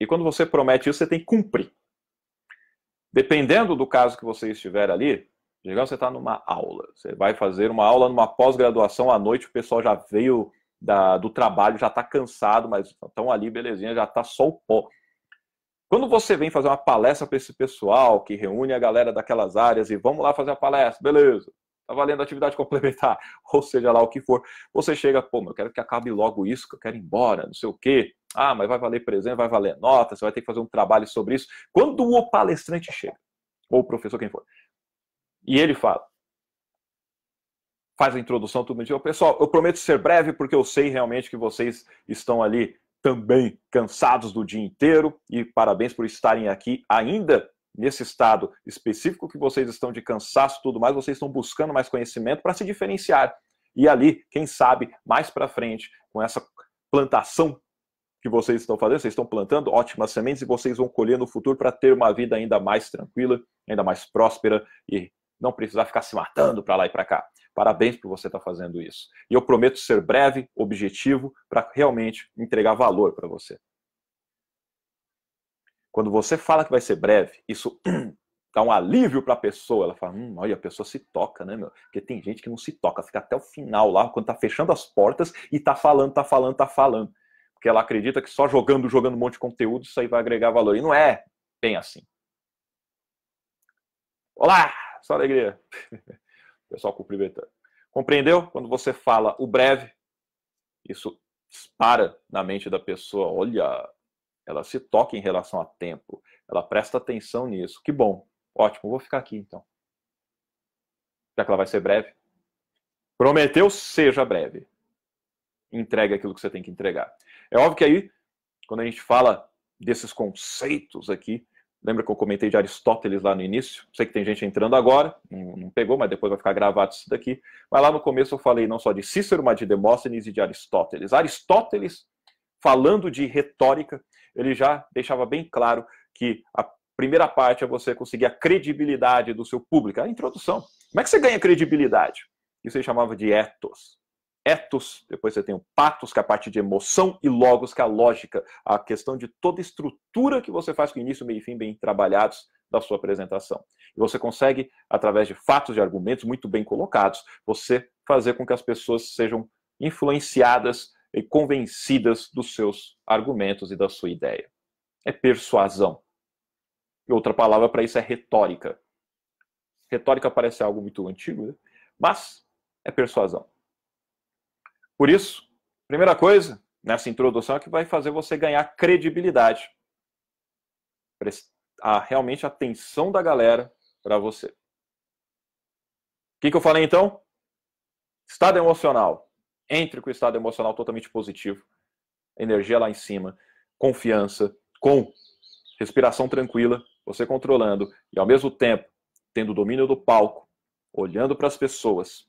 E quando você promete isso, você tem que cumprir. Dependendo do caso que você estiver ali, digamos você está numa aula, você vai fazer uma aula numa pós-graduação à noite, o pessoal já veio da, do trabalho, já está cansado, mas estão ali, belezinha, já está só o pó. Quando você vem fazer uma palestra para esse pessoal que reúne a galera daquelas áreas e vamos lá fazer a palestra, beleza, tá valendo atividade complementar, ou seja lá o que for. Você chega, pô, eu quero que acabe logo isso, que eu quero ir embora, não sei o quê. Ah, mas vai valer presente, vai valer nota, você vai ter que fazer um trabalho sobre isso. Quando o palestrante chega, ou o professor, quem for, e ele fala, faz a introdução, tudo bem. Pessoal, eu prometo ser breve, porque eu sei realmente que vocês estão ali também cansados do dia inteiro, e parabéns por estarem aqui ainda nesse estado específico que vocês estão de cansaço tudo mais, vocês estão buscando mais conhecimento para se diferenciar. E ali, quem sabe, mais para frente, com essa plantação que vocês estão fazendo, vocês estão plantando ótimas sementes e vocês vão colher no futuro para ter uma vida ainda mais tranquila, ainda mais próspera e não precisar ficar se matando para lá e para cá. Parabéns por você estar tá fazendo isso. E eu prometo ser breve, objetivo, para realmente entregar valor para você. Quando você fala que vai ser breve, isso dá um alívio para a pessoa. Ela fala, hum, olha, a pessoa se toca, né, meu? Porque tem gente que não se toca, fica até o final lá, quando tá fechando as portas e tá falando, tá falando, tá falando. Porque ela acredita que só jogando, jogando um monte de conteúdo, isso aí vai agregar valor. E não é bem assim. Olá, só alegria. Pessoal cumprimentando. Compreendeu? Quando você fala o breve, isso dispara na mente da pessoa. Olha, ela se toca em relação a tempo, ela presta atenção nisso. Que bom, ótimo, vou ficar aqui então. Já que ela vai ser breve. Prometeu, seja breve. Entregue aquilo que você tem que entregar. É óbvio que aí, quando a gente fala desses conceitos aqui, lembra que eu comentei de Aristóteles lá no início? Sei que tem gente entrando agora, não, pegou, mas depois vai ficar gravado isso daqui. Mas lá no começo eu falei não só de Cícero, mas de Demóstenes e de Aristóteles. Aristóteles, falando de retórica, ele já deixava bem claro que a primeira parte é você conseguir a credibilidade do seu público, a introdução. Como é que você ganha credibilidade? Isso ele chamava de ethos. Ethos, depois você tem o patos, que é a parte de emoção, e logos, que é a lógica, a questão de toda estrutura que você faz com início, meio e fim bem trabalhados da sua apresentação. E você consegue, através de fatos e argumentos muito bem colocados, você fazer com que as pessoas sejam influenciadas e convencidas dos seus argumentos e da sua ideia. É persuasão. E outra palavra para isso é retórica. Retórica parece algo muito antigo, né? mas é persuasão. Por isso, primeira coisa nessa introdução é que vai fazer você ganhar credibilidade. A realmente atenção da galera para você. O que, que eu falei então? Estado emocional entre com o estado emocional totalmente positivo, energia lá em cima, confiança, com respiração tranquila, você controlando e ao mesmo tempo tendo domínio do palco, olhando para as pessoas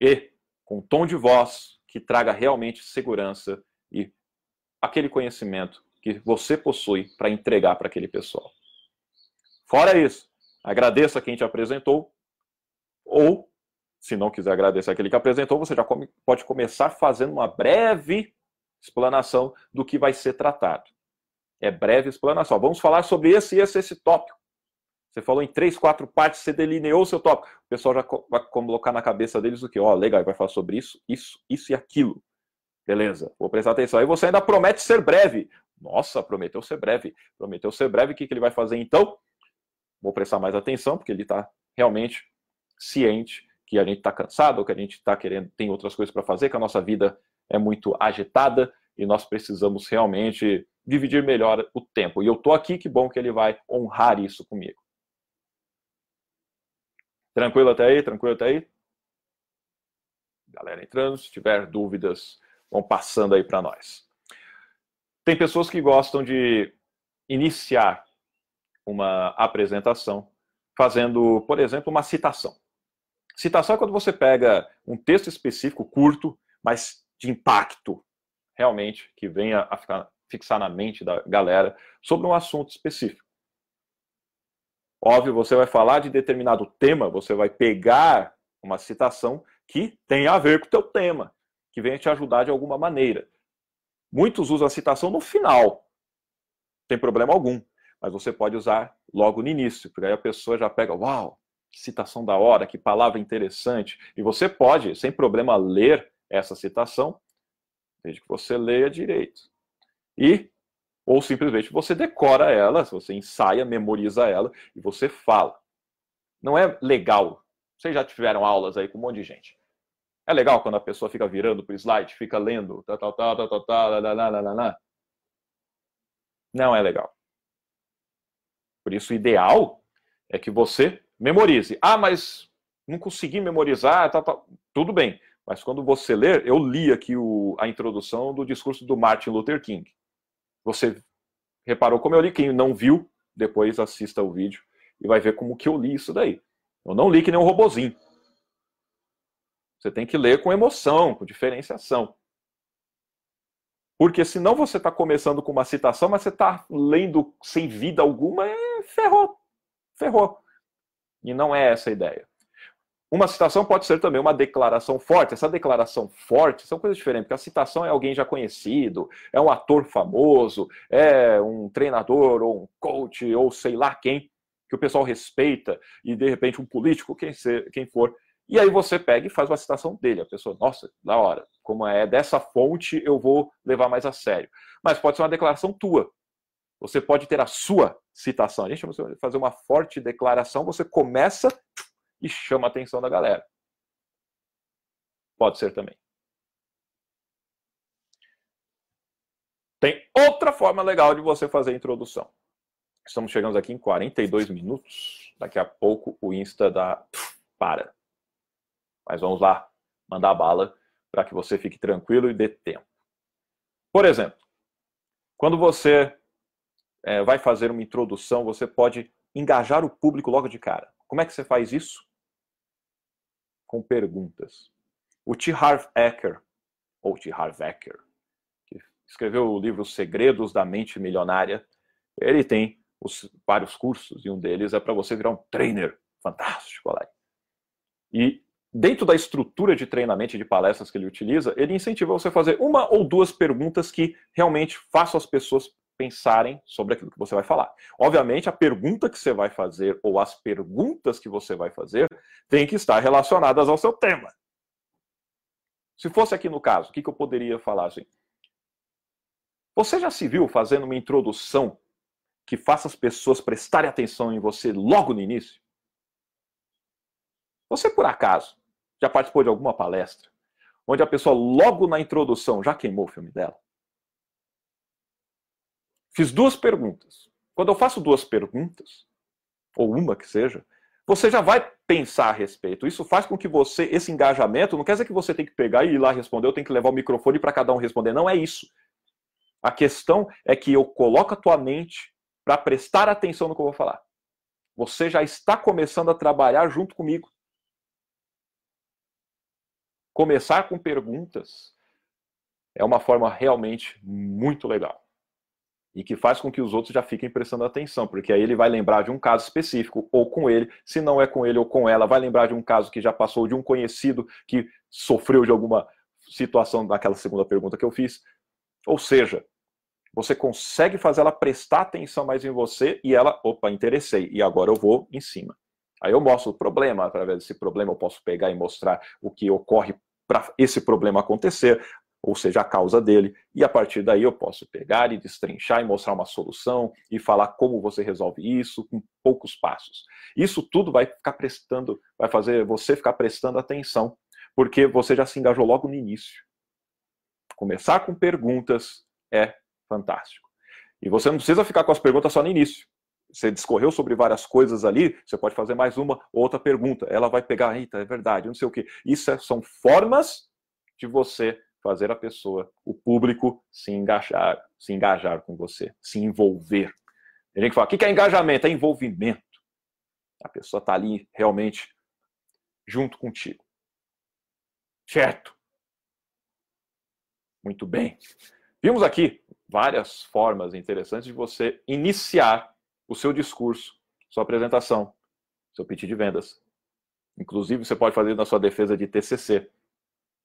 e com um tom de voz que traga realmente segurança e aquele conhecimento que você possui para entregar para aquele pessoal. Fora isso, agradeça quem te apresentou ou se não quiser agradecer aquele que apresentou, você já come, pode começar fazendo uma breve explanação do que vai ser tratado. É breve explanação. Vamos falar sobre esse esse, esse tópico. Você falou em três, quatro partes, você delineou o seu tópico. O pessoal já vai colocar na cabeça deles o que? Ó, oh, legal, vai falar sobre isso, isso, isso e aquilo. Beleza, vou prestar atenção. Aí você ainda promete ser breve. Nossa, prometeu ser breve. Prometeu ser breve, o que, que ele vai fazer então? Vou prestar mais atenção, porque ele está realmente ciente que a gente está cansado, que a gente está querendo, tem outras coisas para fazer, que a nossa vida é muito agitada e nós precisamos realmente dividir melhor o tempo. E eu estou aqui, que bom que ele vai honrar isso comigo. Tranquilo até aí? Tranquilo até aí? Galera entrando, se tiver dúvidas, vão passando aí para nós. Tem pessoas que gostam de iniciar uma apresentação fazendo, por exemplo, uma citação. Citação é quando você pega um texto específico, curto, mas de impacto, realmente, que venha a ficar, fixar na mente da galera sobre um assunto específico. Óbvio, você vai falar de determinado tema, você vai pegar uma citação que tem a ver com o teu tema, que venha te ajudar de alguma maneira. Muitos usam a citação no final, tem problema algum, mas você pode usar logo no início, porque aí a pessoa já pega, uau, que citação da hora, que palavra interessante. E você pode, sem problema, ler essa citação, desde que você leia direito. E, ou simplesmente você decora ela, você ensaia, memoriza ela e você fala. Não é legal. Vocês já tiveram aulas aí com um monte de gente. É legal quando a pessoa fica virando para o slide, fica lendo, tal, tal, tal, tal, tal, tal, lá, lá, lá, lá. Não é legal. Por isso, o ideal é que você memorize. Ah, mas não consegui memorizar, tá, tá. tudo bem. Mas quando você ler, eu li aqui o, a introdução do discurso do Martin Luther King. Você reparou como eu li? Quem não viu, depois assista o vídeo e vai ver como que eu li isso daí. Eu não li que nem um robozinho. Você tem que ler com emoção, com diferenciação. Porque senão você está começando com uma citação, mas você está lendo sem vida alguma, é ferrou. Ferrou. E não é essa a ideia. Uma citação pode ser também uma declaração forte. Essa declaração forte são coisas diferentes, porque a citação é alguém já conhecido, é um ator famoso, é um treinador ou um coach ou sei lá quem, que o pessoal respeita, e de repente um político, quem, ser, quem for. E aí você pega e faz uma citação dele. A pessoa, nossa, da hora, como é dessa fonte, eu vou levar mais a sério. Mas pode ser uma declaração tua. Você pode ter a sua citação. A gente vai fazer uma forte declaração, você começa e chama a atenção da galera. Pode ser também. Tem outra forma legal de você fazer a introdução. Estamos chegando aqui em 42 minutos. Daqui a pouco o Insta dá para. Mas vamos lá, mandar bala para que você fique tranquilo e dê tempo. Por exemplo, quando você é, vai fazer uma introdução, você pode engajar o público logo de cara. Como é que você faz isso? Com perguntas. O T. Harv Eker, ou T. Harv Eker, que escreveu o livro Segredos da Mente Milionária, ele tem os, vários cursos, e um deles é para você virar um trainer fantástico, lá. E dentro da estrutura de treinamento de palestras que ele utiliza, ele incentiva você a fazer uma ou duas perguntas que realmente façam as pessoas pensarem sobre aquilo que você vai falar. Obviamente, a pergunta que você vai fazer ou as perguntas que você vai fazer têm que estar relacionadas ao seu tema. Se fosse aqui no caso, o que, eu poderia falar assim? Você já se viu fazendo uma introdução que faça as pessoas prestarem atenção em você logo no início? Você, por acaso, já participou de alguma palestra onde a pessoa, logo na introdução, já queimou o filme dela? Fiz duas perguntas. Quando eu faço duas perguntas, ou uma que seja, você já vai pensar a respeito. Isso faz com que você, esse engajamento, não quer dizer que você tem que pegar e ir lá responder, eu tenho que levar o microfone para cada um responder. Não é isso. A questão é que eu coloco a tua mente para prestar atenção no que eu vou falar. Você já está começando a trabalhar junto comigo. Começar com perguntas é uma forma realmente muito legal e que faz com que os outros já fiquem prestando atenção, porque aí ele vai lembrar de um caso específico, ou com ele, se não é com ele ou com ela, vai lembrar de um caso que já passou, de um conhecido que sofreu de alguma situação naquela segunda pergunta que eu fiz. Ou seja, você consegue fazer ela prestar atenção mais em você e ela, opa, interessei, e agora eu vou em cima. Aí eu mostro o problema, através desse problema eu posso pegar e mostrar o que ocorre para esse problema acontecer, ou seja, a causa dele, e a partir daí eu posso pegar e destrinchar e mostrar uma solução e falar como você resolve isso com poucos passos. Isso tudo vai ficar prestando, vai fazer você ficar prestando atenção, porque você já se engajou logo no início. Começar com perguntas é fantástico. E você não precisa ficar com as perguntas só no início. Você discorreu sobre várias coisas ali, você pode fazer mais uma ou outra pergunta. Ela vai pegar, eita, é verdade, não sei o quê. Isso é, são formas de você fazer a pessoa, o público, se engajar, se engajar com você, se envolver. Tem gente que fala, o que é engajamento? É envolvimento. A pessoa está ali realmente junto contigo. Certo? Muito bem. Vimos aqui várias formas interessantes de você iniciar o seu discurso, sua apresentação, seu pitch de vendas. Inclusive, você pode fazer na sua defesa de TCC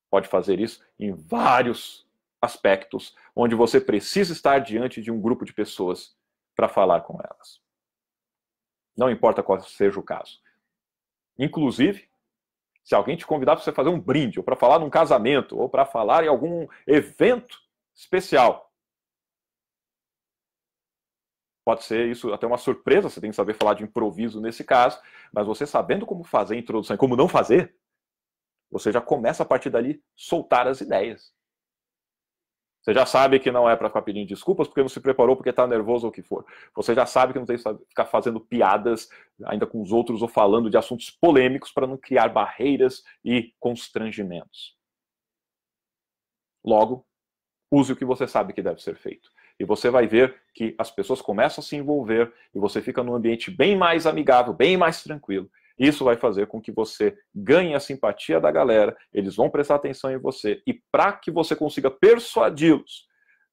pode fazer isso em vários aspectos, onde você precisa estar diante de um grupo de pessoas para falar com elas. Não importa qual seja o caso. Inclusive, se alguém te convidar para você fazer um brinde, ou para falar num casamento, ou para falar em algum evento especial, pode ser isso até uma surpresa, você tem que saber falar de improviso nesse caso, mas você sabendo como fazer a introdução e como não fazer, você já começa a partir dali soltar as ideias. Você já sabe que não é para ficar pedindo desculpas porque não se preparou, porque está nervoso ou o que for. Você já sabe que não tem que ficar fazendo piadas ainda com os outros ou falando de assuntos polêmicos para não criar barreiras e constrangimentos. Logo, use o que você sabe que deve ser feito. E você vai ver que as pessoas começam a se envolver e você fica num ambiente bem mais amigável, bem mais tranquilo. Isso vai fazer com que você ganhe a simpatia da galera, eles vão prestar atenção em você. E para que você consiga persuadi-los,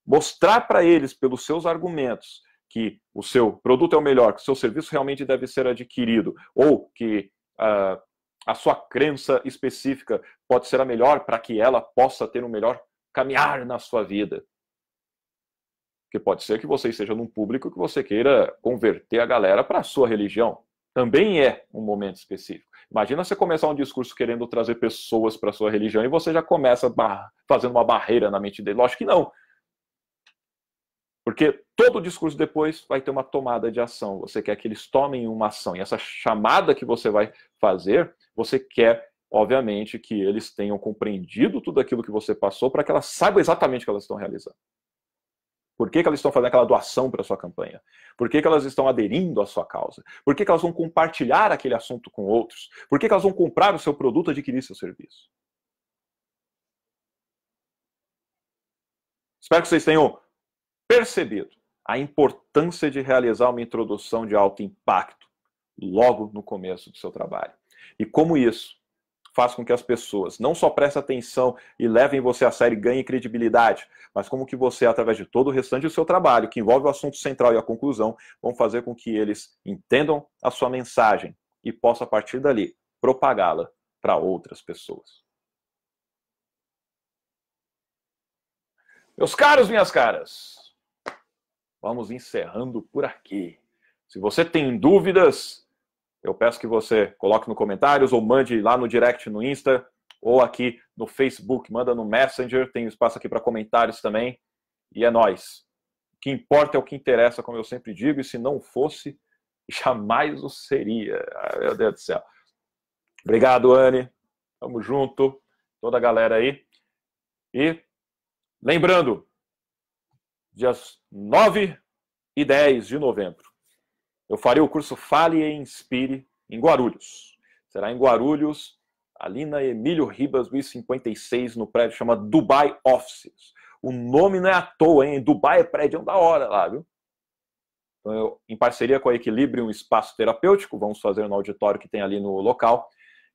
mostrar para eles, pelos seus argumentos, que o seu produto é o melhor, que o seu serviço realmente deve ser adquirido, ou que uh, a sua crença específica pode ser a melhor para que ela possa ter um melhor caminhar na sua vida. Porque pode ser que você esteja num público que você queira converter a galera para a sua religião também é um momento específico. Imagina você começar um discurso querendo trazer pessoas para sua religião e você já começa fazendo uma barreira na mente dele. Lógico que não. Porque todo discurso depois vai ter uma tomada de ação. Você quer que eles tomem uma ação. E essa chamada que você vai fazer, você quer, obviamente, que eles tenham compreendido tudo aquilo que você passou para que elas saibam exatamente o que elas estão realizando. Por que, que elas estão fazendo aquela doação para a sua campanha? Por que, que elas estão aderindo à sua causa? Por que, que elas vão compartilhar aquele assunto com outros? Por que, elas vão comprar o seu produto, adquirir seu serviço? Espero que vocês tenham percebido a importância de realizar uma introdução de alto impacto logo no começo do seu trabalho. E como isso faz com que as pessoas não só prestem atenção e levem você a sério e ganhem credibilidade, mas como que você, através de todo o restante do seu trabalho, que envolve o assunto central e a conclusão, vão fazer com que eles entendam a sua mensagem e possam, a partir dali, propagá-la para outras pessoas. Meus caros, minhas caras, vamos encerrando por aqui. Se você tem dúvidas, eu peço que você coloque nos comentários ou mande lá no direct no Insta ou aqui no Facebook, manda no Messenger, tem espaço aqui para comentários também. E é nós. O que importa é o que interessa, como eu sempre digo, e se não fosse, jamais o seria. Ai, meu Deus do céu. Obrigado, Anne. Tamo junto. Toda a galera aí. E lembrando, dias 9 e 10 de novembro, eu farei o curso Fale e Inspire em Guarulhos. Será em Guarulhos, ali na Emílio Ribas, 1056, no prédio chama Dubai Offices. O nome não é à toa, hein? Dubai é prédio da hora lá, viu? Então, eu, em parceria com a Equilibrium Espaço Terapêutico, vamos fazer no auditório que tem ali no local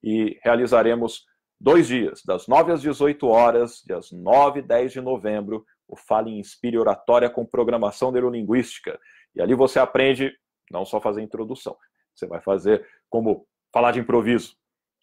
e realizaremos dois dias, das 9 às 18 horas, dias 9 e 10 de novembro, o Fale e Inspire Oratória com Programação Neurolinguística. E ali você aprende não só fazer introdução. Você vai fazer como falar de improviso,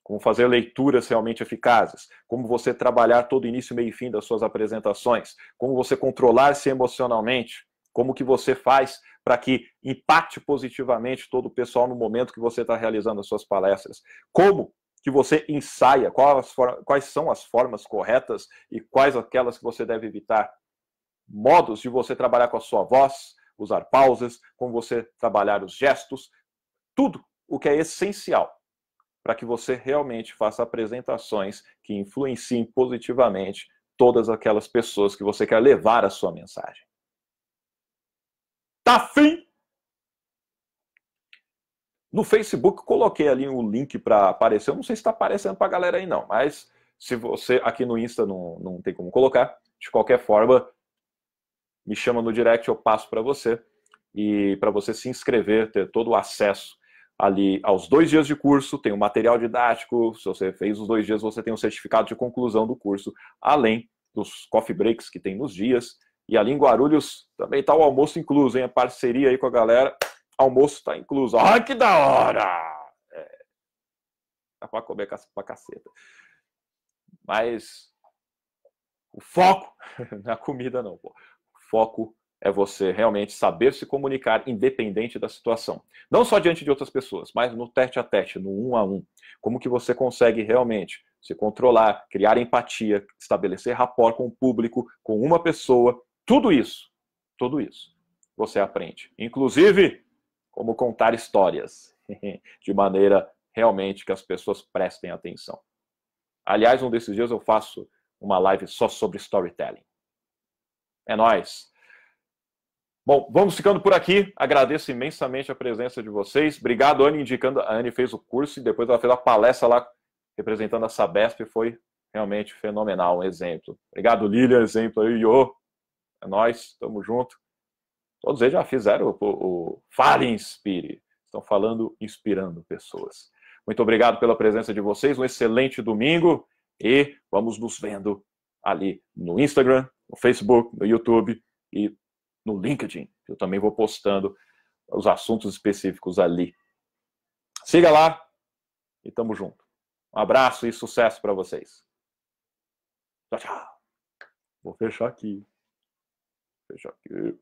como fazer leituras realmente eficazes, como você trabalhar todo início, meio e fim das suas apresentações, como você controlar-se emocionalmente, Como que você faz para que impacte positivamente todo o pessoal no momento que você está realizando as suas palestras? Como que você ensaia? Quais, quais são as formas corretas e quais aquelas que você deve evitar? Modos de você trabalhar com a sua voz, usar pausas, como você trabalhar os gestos, tudo o que é essencial para que você realmente faça apresentações que influenciem positivamente todas aquelas pessoas que você quer levar a sua mensagem. Tá fim? No Facebook coloquei ali um link para aparecer. Eu não sei se está aparecendo para a galera aí não, mas se você aqui no Insta não, não tem como colocar, de qualquer forma, me chama no direct, eu passo para você e para você se inscrever, ter todo o acesso ali aos dois dias de curso, tem o material didático, se você fez os dois dias, você tem o certificado de conclusão do curso, além dos coffee breaks que tem nos dias. E ali em Guarulhos também está o almoço incluso, hein? A parceria aí com a galera. Almoço está incluso. Ai, que da hora! É, dá para comer pra caceta. Mas o foco na comida não, pô. Foco é você realmente saber se comunicar independente da situação. Não só diante de outras pessoas, mas no tete a tete, no um a um. Como que você consegue realmente se controlar, criar empatia, estabelecer rapport com o público, com uma pessoa, tudo isso, tudo isso você aprende. Inclusive, como contar histórias de maneira realmente que as pessoas prestem atenção. Aliás, um desses dias eu faço uma live só sobre storytelling. É nós. Bom, vamos ficando por aqui. Agradeço imensamente a presença de vocês. Obrigado, Anne, indicando. A Anne fez o curso e depois ela fez a palestra lá representando a Sabesp. Foi realmente fenomenal, um exemplo. Obrigado, Lilian, exemplo aí, Iô. É nós, tamo junto. Todos eles já fizeram o, o Fale Inspire. Estão falando, inspirando pessoas. Muito obrigado pela presença de vocês. Um excelente domingo e vamos nos vendo ali no Instagram, no Facebook, no YouTube e no LinkedIn. Eu também vou postando os assuntos específicos ali. Siga lá e tamo junto. Um abraço e sucesso para vocês. Tchau, tchau. Vou fechar aqui. Fechar aqui.